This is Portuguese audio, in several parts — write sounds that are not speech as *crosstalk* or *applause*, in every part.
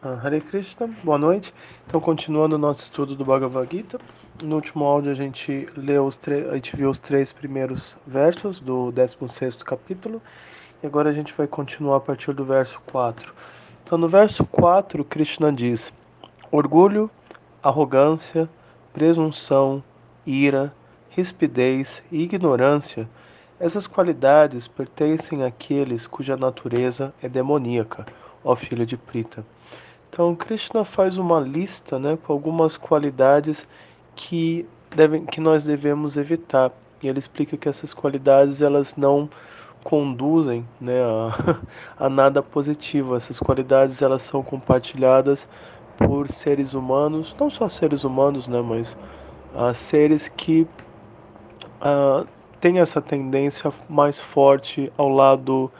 Ah, Hare Krishna, boa noite. Então, continuando o nosso estudo do Bhagavad Gita, no último áudio a gente leu os a gente viu os três primeiros versos do 16º capítulo, e agora a gente vai continuar a partir do verso 4. Então, no verso 4, Krishna diz: Orgulho, arrogância, presunção, ira, rispidez e ignorância, essas qualidades pertencem àqueles cuja natureza é demoníaca, ó filho de Prita. Então, Krishna faz uma lista né, com algumas qualidades que, devem, que nós devemos evitar. E ele explica que essas qualidades elas não conduzem né, a, *laughs* a nada positivo. Essas qualidades elas são compartilhadas por seres humanos, não só seres humanos, né, mas uh, seres que uh, têm essa tendência mais forte ao lado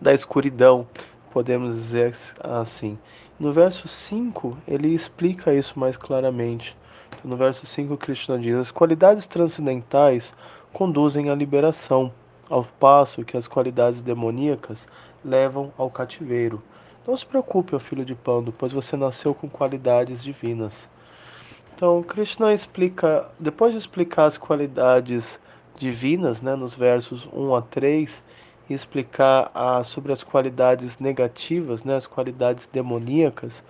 da escuridão, podemos dizer assim. No verso 5, ele explica isso mais claramente. No verso 5, Krishna diz: As qualidades transcendentais conduzem à liberação, ao passo que as qualidades demoníacas levam ao cativeiro. Não se preocupe, ó filho de Pando, pois você nasceu com qualidades divinas. Então, Krishna explica, depois de explicar as qualidades divinas, né, nos versos 1 a 3, explicar ah, sobre as qualidades negativas, né, as qualidades demoníacas,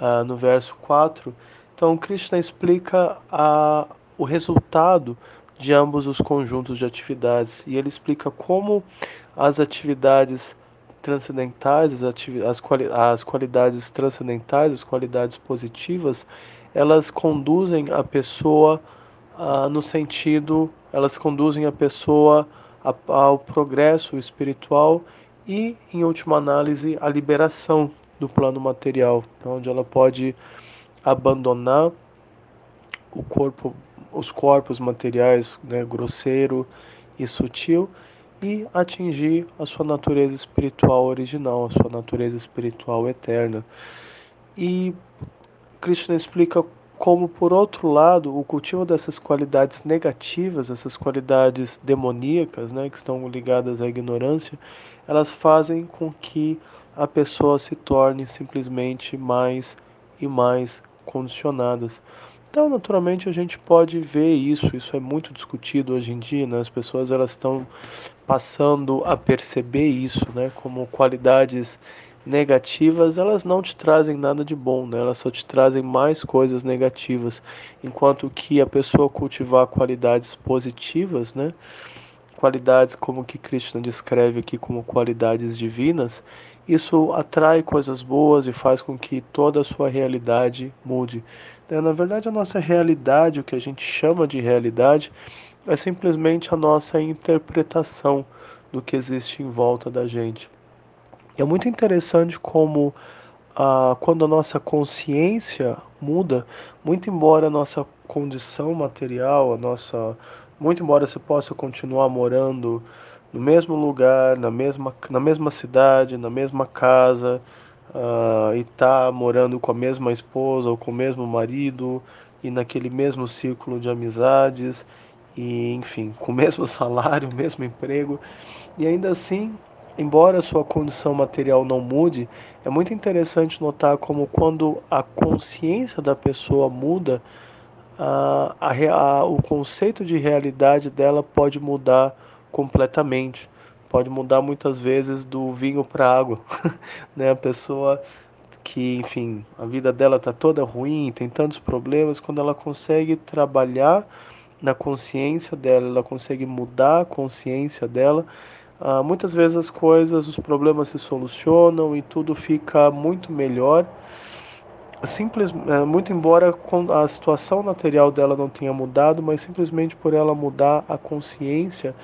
ah, no verso 4. Então, Krishna explica ah, o resultado de ambos os conjuntos de atividades e ele explica como as atividades transcendentais, as, ativi as, quali as qualidades transcendentais, as qualidades positivas, elas conduzem a pessoa ah, no sentido, elas conduzem a pessoa ao progresso espiritual e, em última análise, a liberação do plano material, onde ela pode abandonar o corpo, os corpos materiais, né, grosseiro e sutil, e atingir a sua natureza espiritual original, a sua natureza espiritual eterna. E Krishna explica como por outro lado o cultivo dessas qualidades negativas, essas qualidades demoníacas, né, que estão ligadas à ignorância, elas fazem com que a pessoa se torne simplesmente mais e mais condicionadas. Então, naturalmente, a gente pode ver isso, isso é muito discutido hoje em dia, né? as pessoas elas estão passando a perceber isso, né, como qualidades negativas, elas não te trazem nada de bom, né? Elas só te trazem mais coisas negativas, enquanto que a pessoa cultivar qualidades positivas, né? Qualidades como que Krishna descreve aqui como qualidades divinas, isso atrai coisas boas e faz com que toda a sua realidade mude. Né? Na verdade, a nossa realidade, o que a gente chama de realidade, é simplesmente a nossa interpretação do que existe em volta da gente. É muito interessante como ah, quando a nossa consciência muda, muito embora a nossa condição material, a nossa, muito embora você possa continuar morando no mesmo lugar, na mesma, na mesma cidade, na mesma casa, uh, e tá morando com a mesma esposa ou com o mesmo marido e naquele mesmo círculo de amizades e enfim, *laughs* com o mesmo salário, o mesmo emprego, e ainda assim embora sua condição material não mude, é muito interessante notar como quando a consciência da pessoa muda, a, a, o conceito de realidade dela pode mudar completamente. Pode mudar muitas vezes do vinho para água. *laughs* né? A pessoa que, enfim, a vida dela está toda ruim, tem tantos problemas, quando ela consegue trabalhar na consciência dela, ela consegue mudar a consciência dela, ah, muitas vezes as coisas, os problemas se solucionam e tudo fica muito melhor. Simples, é, muito embora a situação material dela não tenha mudado, mas simplesmente por ela mudar a consciência,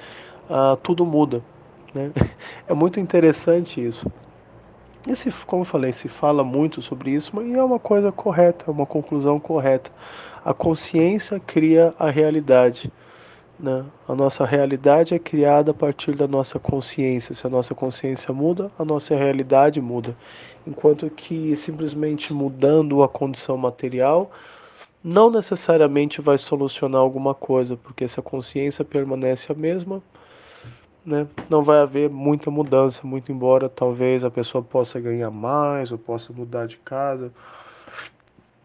ah, tudo muda. Né? *laughs* É muito interessante isso. E se, como eu falei, se fala muito sobre isso, e é uma coisa correta, é uma conclusão correta. A consciência cria a realidade. Né? A nossa realidade é criada a partir da nossa consciência. Se a nossa consciência muda, a nossa realidade muda. Enquanto que simplesmente mudando a condição material não necessariamente vai solucionar alguma coisa, porque se a consciência permanece a mesma, né? Não vai haver muita mudança, muito embora talvez a pessoa possa ganhar mais ou possa mudar de casa,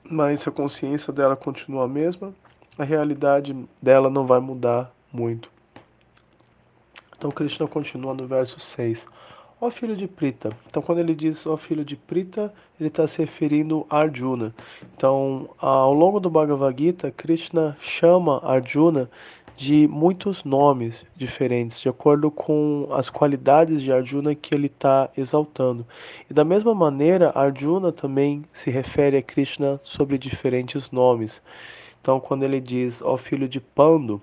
mas a consciência dela continua a mesma, a realidade dela não vai mudar muito. Então Krishna continua no verso 6. Ó filho de Prita. Então, quando ele diz ó filho de Prita, ele está se referindo a Arjuna. Então, ao longo do Bhagavad Gita, Krishna chama Arjuna de muitos nomes diferentes, de acordo com as qualidades de Arjuna que ele está exaltando. E da mesma maneira, Arjuna também se refere a Krishna sobre diferentes nomes. Então, quando ele diz ó filho de Pando,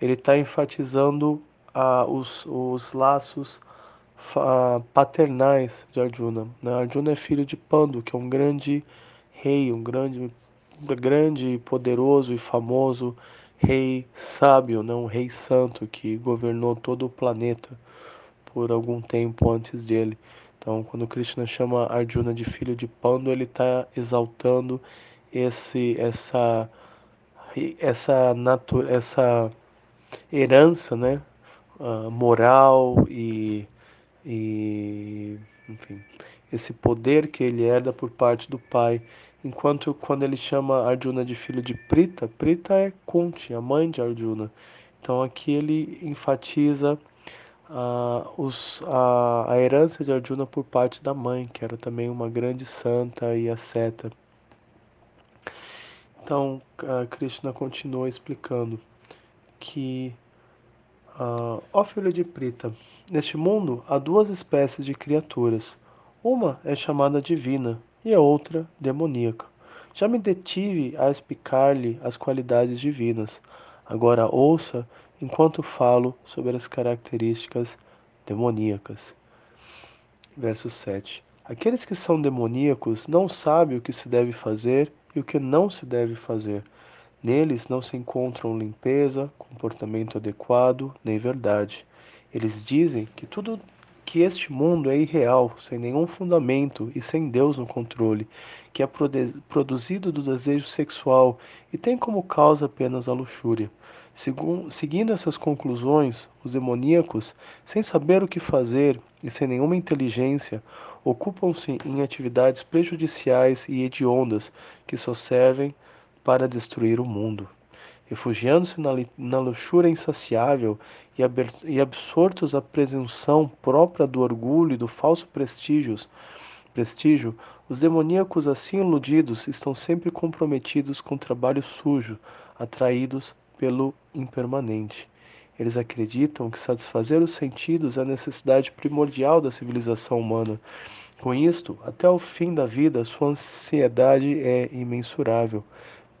ele está enfatizando ah, os, os laços paternais de Arjuna. Né? Arjuna é filho de Pandu, que é um grande rei, um grande, grande, poderoso e famoso rei sábio, né? um rei santo que governou todo o planeta por algum tempo antes dele. Então, quando Krishna chama Arjuna de filho de Pandu, ele está exaltando esse, essa, essa, essa herança, né, uh, moral e e enfim, esse poder que ele herda por parte do pai. Enquanto quando ele chama Arjuna de filho de Prita, Prita é Kunti, a mãe de Arjuna. Então aqui ele enfatiza uh, os, a, a herança de Arjuna por parte da mãe, que era também uma grande santa e asceta. Então, Krishna continua explicando que Uh, ó filho de Prita, neste mundo há duas espécies de criaturas. Uma é chamada divina e a outra demoníaca. Já me detive a explicar-lhe as qualidades divinas. Agora ouça enquanto falo sobre as características demoníacas. Verso 7. Aqueles que são demoníacos não sabem o que se deve fazer e o que não se deve fazer Neles não se encontram limpeza, comportamento adequado, nem verdade. Eles dizem que tudo que este mundo é irreal, sem nenhum fundamento e sem Deus no controle, que é produzido do desejo sexual e tem como causa apenas a luxúria. Seguindo essas conclusões, os demoníacos, sem saber o que fazer e sem nenhuma inteligência, ocupam-se em atividades prejudiciais e hediondas que só servem para destruir o mundo. Refugiando-se na, na luxúria insaciável e, e absortos à presunção própria do orgulho e do falso prestígio, prestígio, os demoníacos assim iludidos estão sempre comprometidos com trabalho sujo, atraídos pelo impermanente. Eles acreditam que satisfazer os sentidos é a necessidade primordial da civilização humana. Com isto, até o fim da vida, sua ansiedade é imensurável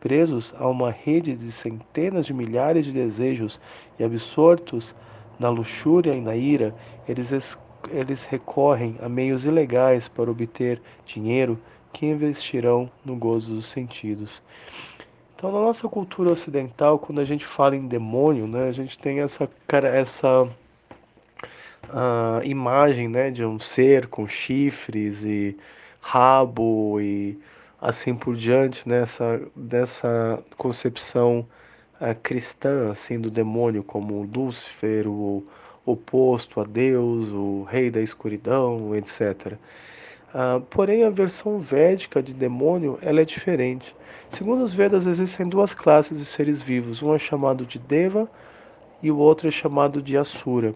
presos a uma rede de centenas de milhares de desejos e absortos na luxúria e na ira, eles, eles recorrem a meios ilegais para obter dinheiro que investirão no gozo dos sentidos. Então, na nossa cultura ocidental, quando a gente fala em demônio, né, a gente tem essa, essa uh, imagem né, de um ser com chifres e rabo e assim por diante, nessa né? dessa concepção uh, cristã assim do demônio como Lúcifer, o oposto a Deus, o rei da escuridão, etc. Ah, porém, a versão védica de demônio ela é diferente. Segundo os Vedas, existem duas classes de seres vivos. Um é chamado de Deva e o outro é chamado de Asura.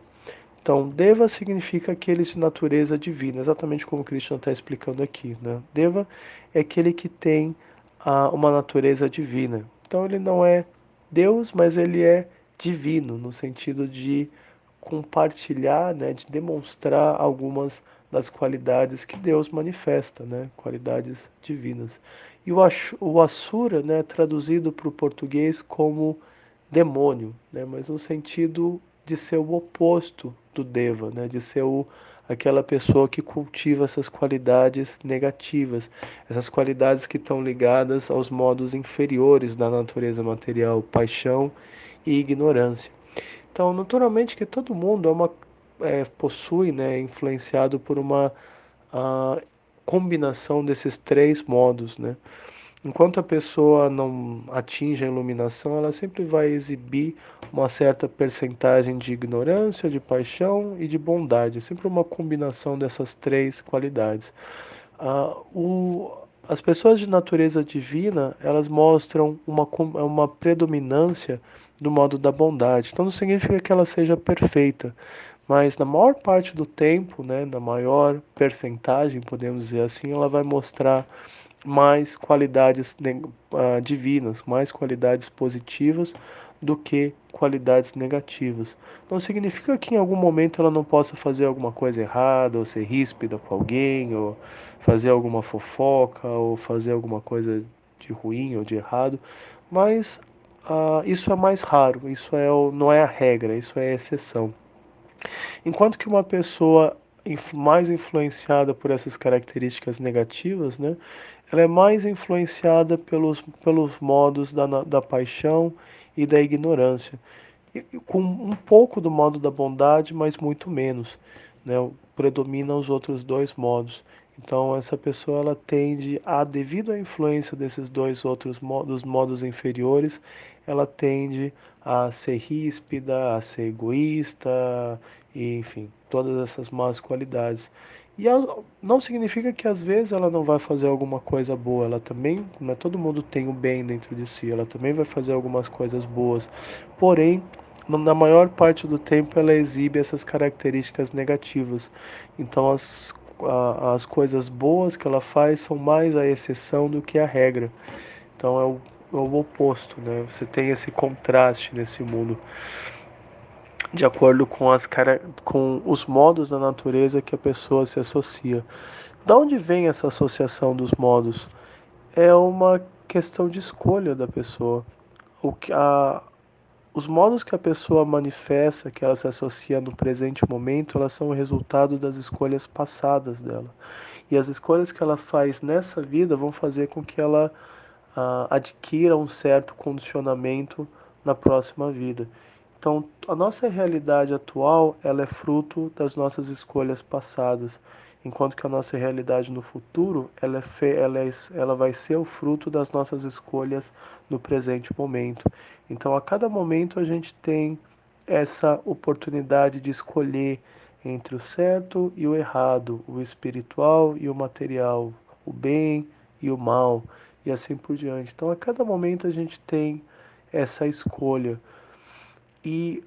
Então, Deva significa aqueles de natureza divina, exatamente como Krishna está explicando aqui. Né? Deva é aquele que tem ah, uma natureza divina. Então, ele não é Deus, mas ele é divino, no sentido de compartilhar, né, de demonstrar algumas das qualidades que Deus manifesta, né, qualidades divinas. E o Asura, né, traduzido para o português como demônio, né, mas no sentido de ser o oposto do Deva, né? de ser o, aquela pessoa que cultiva essas qualidades negativas, essas qualidades que estão ligadas aos modos inferiores da natureza material, paixão e ignorância. Então, naturalmente que todo mundo é uma, é, possui, né, influenciado por uma combinação desses três modos, né? Enquanto a pessoa não atinge a iluminação, ela sempre vai exibir uma certa percentagem de ignorância, de paixão e de bondade. É sempre uma combinação dessas três qualidades. Ah, o, as pessoas de natureza divina, elas mostram uma, uma predominância do modo da bondade. Então não significa que ela seja perfeita, mas na maior parte do tempo, né, na maior percentagem, podemos dizer assim, ela vai mostrar mais qualidades uh, divinas, mais qualidades positivas do que qualidades negativas. Não significa que em algum momento ela não possa fazer alguma coisa errada, ou ser ríspida com alguém, ou fazer alguma fofoca, ou fazer alguma coisa de ruim ou de errado, mas uh, isso é mais raro, isso é não é a regra, isso é a exceção. Enquanto que uma pessoa mais influenciada por essas características negativas, né, ela é mais influenciada pelos, pelos modos da, da paixão e da ignorância, e, com um pouco do modo da bondade, mas muito menos, né, predomina os outros dois modos. Então essa pessoa ela tende a, devido à influência desses dois outros modos, modos inferiores, ela tende a ser ríspida, a ser egoísta, e, enfim, todas essas más qualidades. E não significa que às vezes ela não vai fazer alguma coisa boa, ela também, não é todo mundo tem o bem dentro de si, ela também vai fazer algumas coisas boas. Porém, na maior parte do tempo ela exibe essas características negativas. Então as, a, as coisas boas que ela faz são mais a exceção do que a regra. Então é o, o oposto, né? Você tem esse contraste nesse mundo de acordo com, as, com os modos da natureza que a pessoa se associa. Da onde vem essa associação dos modos? É uma questão de escolha da pessoa. O que a, os modos que a pessoa manifesta, que ela se associa no presente momento, elas são o resultado das escolhas passadas dela. E as escolhas que ela faz nessa vida vão fazer com que ela ah, adquira um certo condicionamento na próxima vida. Então, a nossa realidade atual, ela é fruto das nossas escolhas passadas, enquanto que a nossa realidade no futuro, ela, é fe... ela, é... ela vai ser o fruto das nossas escolhas no presente momento. Então, a cada momento a gente tem essa oportunidade de escolher entre o certo e o errado, o espiritual e o material, o bem e o mal, e assim por diante. Então, a cada momento a gente tem essa escolha. E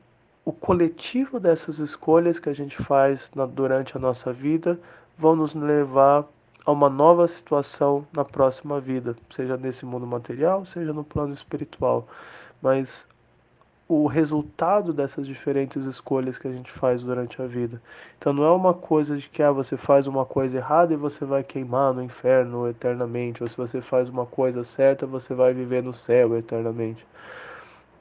o coletivo dessas escolhas que a gente faz na, durante a nossa vida vão nos levar a uma nova situação na próxima vida, seja nesse mundo material, seja no plano espiritual. Mas o resultado dessas diferentes escolhas que a gente faz durante a vida. Então não é uma coisa de que ah, você faz uma coisa errada e você vai queimar no inferno eternamente, ou se você faz uma coisa certa, você vai viver no céu eternamente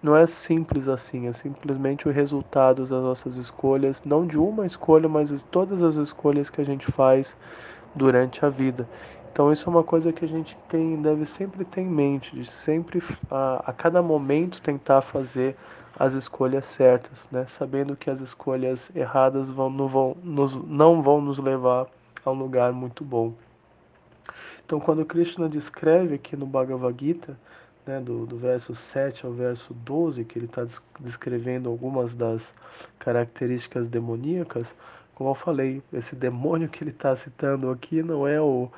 não é simples assim, é simplesmente o resultado das nossas escolhas, não de uma escolha, mas de todas as escolhas que a gente faz durante a vida. Então isso é uma coisa que a gente tem, deve sempre ter em mente, de sempre a, a cada momento tentar fazer as escolhas certas, né? sabendo que as escolhas erradas vão, não, vão, nos, não vão nos levar a um lugar muito bom. Então quando Krishna descreve aqui no Bhagavad Gita, né, do, do verso 7 ao verso 12, que ele está descrevendo algumas das características demoníacas, como eu falei, esse demônio que ele está citando aqui não é o,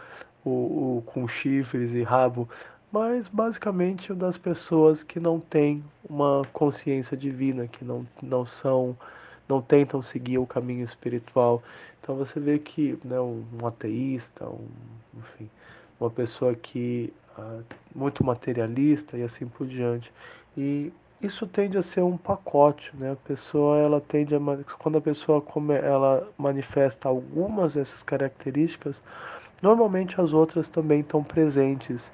o, o, com chifres e rabo, mas basicamente o das pessoas que não têm uma consciência divina, que não, não são, não tentam seguir o caminho espiritual. Então você vê que né, um, ateísta, um, enfim, uma pessoa que muito materialista e assim por diante. E isso tende a ser um pacote, né? A pessoa ela tende a quando a pessoa come, ela manifesta algumas dessas características, normalmente as outras também estão presentes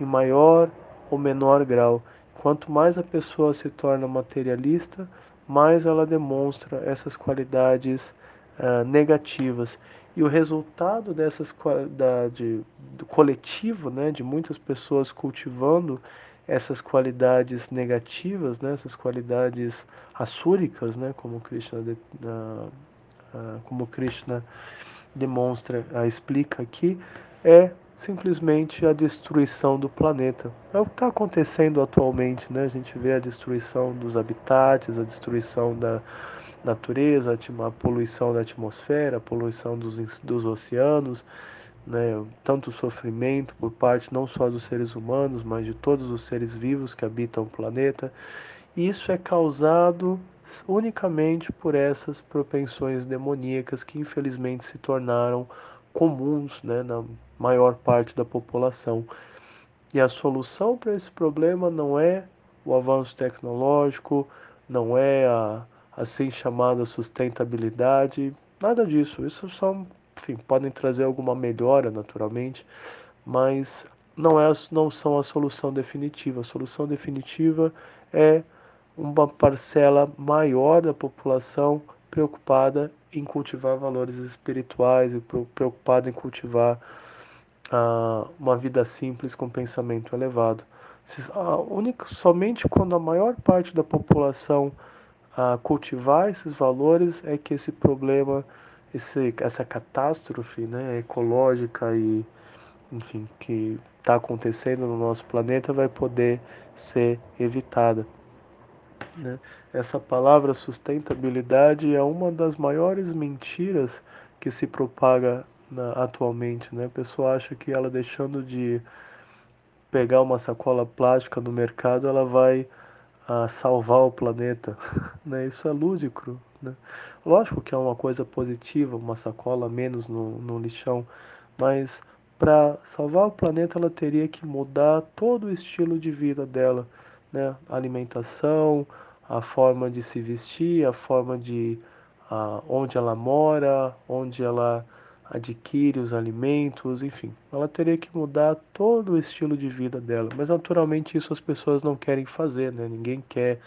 em maior ou menor grau. Quanto mais a pessoa se torna materialista, mais ela demonstra essas qualidades uh, negativas. E o resultado dessas da, de, do coletivo, né, de muitas pessoas cultivando essas qualidades negativas, né, essas qualidades assúricas, né, como Krishna, de, uh, como Krishna demonstra, uh, explica aqui, é simplesmente a destruição do planeta. É o que está acontecendo atualmente, né? A gente vê a destruição dos habitats, a destruição da natureza, a poluição da atmosfera, a poluição dos, dos oceanos, né? tanto sofrimento por parte não só dos seres humanos, mas de todos os seres vivos que habitam o planeta. Isso é causado unicamente por essas propensões demoníacas que infelizmente se tornaram comuns né, na maior parte da população. E a solução para esse problema não é o avanço tecnológico, não é a assim chamada sustentabilidade, nada disso. Isso só, enfim, podem trazer alguma melhora naturalmente, mas não, é, não são a solução definitiva. A solução definitiva é uma parcela maior da população preocupada em cultivar valores espirituais e preocupada em cultivar uh, uma vida simples com pensamento elevado. A única, somente quando a maior parte da população uh, cultivar esses valores é que esse problema, esse, essa catástrofe né, ecológica e enfim, que está acontecendo no nosso planeta vai poder ser evitada. Né? Essa palavra sustentabilidade é uma das maiores mentiras que se propaga na, atualmente. Né? A pessoa acha que ela deixando de pegar uma sacola plástica no mercado, ela vai a ah, salvar o planeta. *laughs* né? Isso é lúdico. Né? Lógico que é uma coisa positiva, uma sacola menos no, no lixão, mas para salvar o planeta ela teria que mudar todo o estilo de vida dela, né? alimentação, a forma de se vestir, a forma de uh, onde ela mora, onde ela adquire os alimentos, enfim, ela teria que mudar todo o estilo de vida dela. Mas naturalmente isso as pessoas não querem fazer, né? Ninguém quer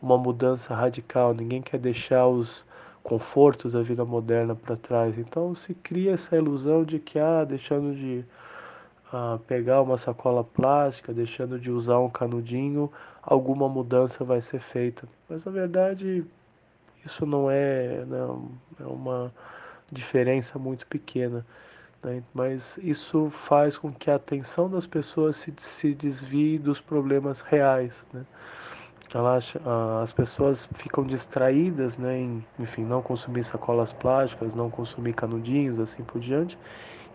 uma mudança radical, ninguém quer deixar os confortos da vida moderna para trás. Então se cria essa ilusão de que ah, deixando de a pegar uma sacola plástica, deixando de usar um canudinho, alguma mudança vai ser feita. Mas na verdade isso não é, não, é uma diferença muito pequena. Né? Mas isso faz com que a atenção das pessoas se, se desvie dos problemas reais. Né? as pessoas ficam distraídas né, em, enfim, não consumir sacolas plásticas, não consumir canudinhos, assim por diante,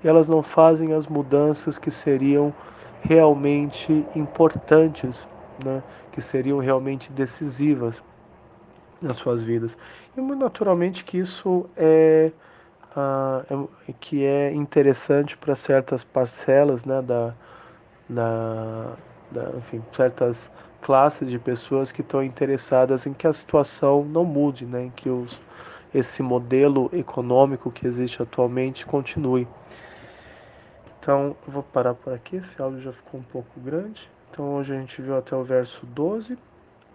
elas não fazem as mudanças que seriam realmente importantes, né? que seriam realmente decisivas nas suas vidas. E naturalmente que isso é, uh, é que é interessante para certas parcelas né, da, da, enfim, certas classes de pessoas que estão interessadas em que a situação não mude, né, em que os, esse modelo econômico que existe atualmente continue. Então, vou parar por aqui, esse áudio já ficou um pouco grande. Então, hoje a gente viu até o verso 12,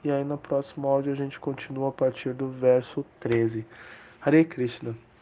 e aí no próximo áudio a gente continua a partir do verso 13. Hare Krishna.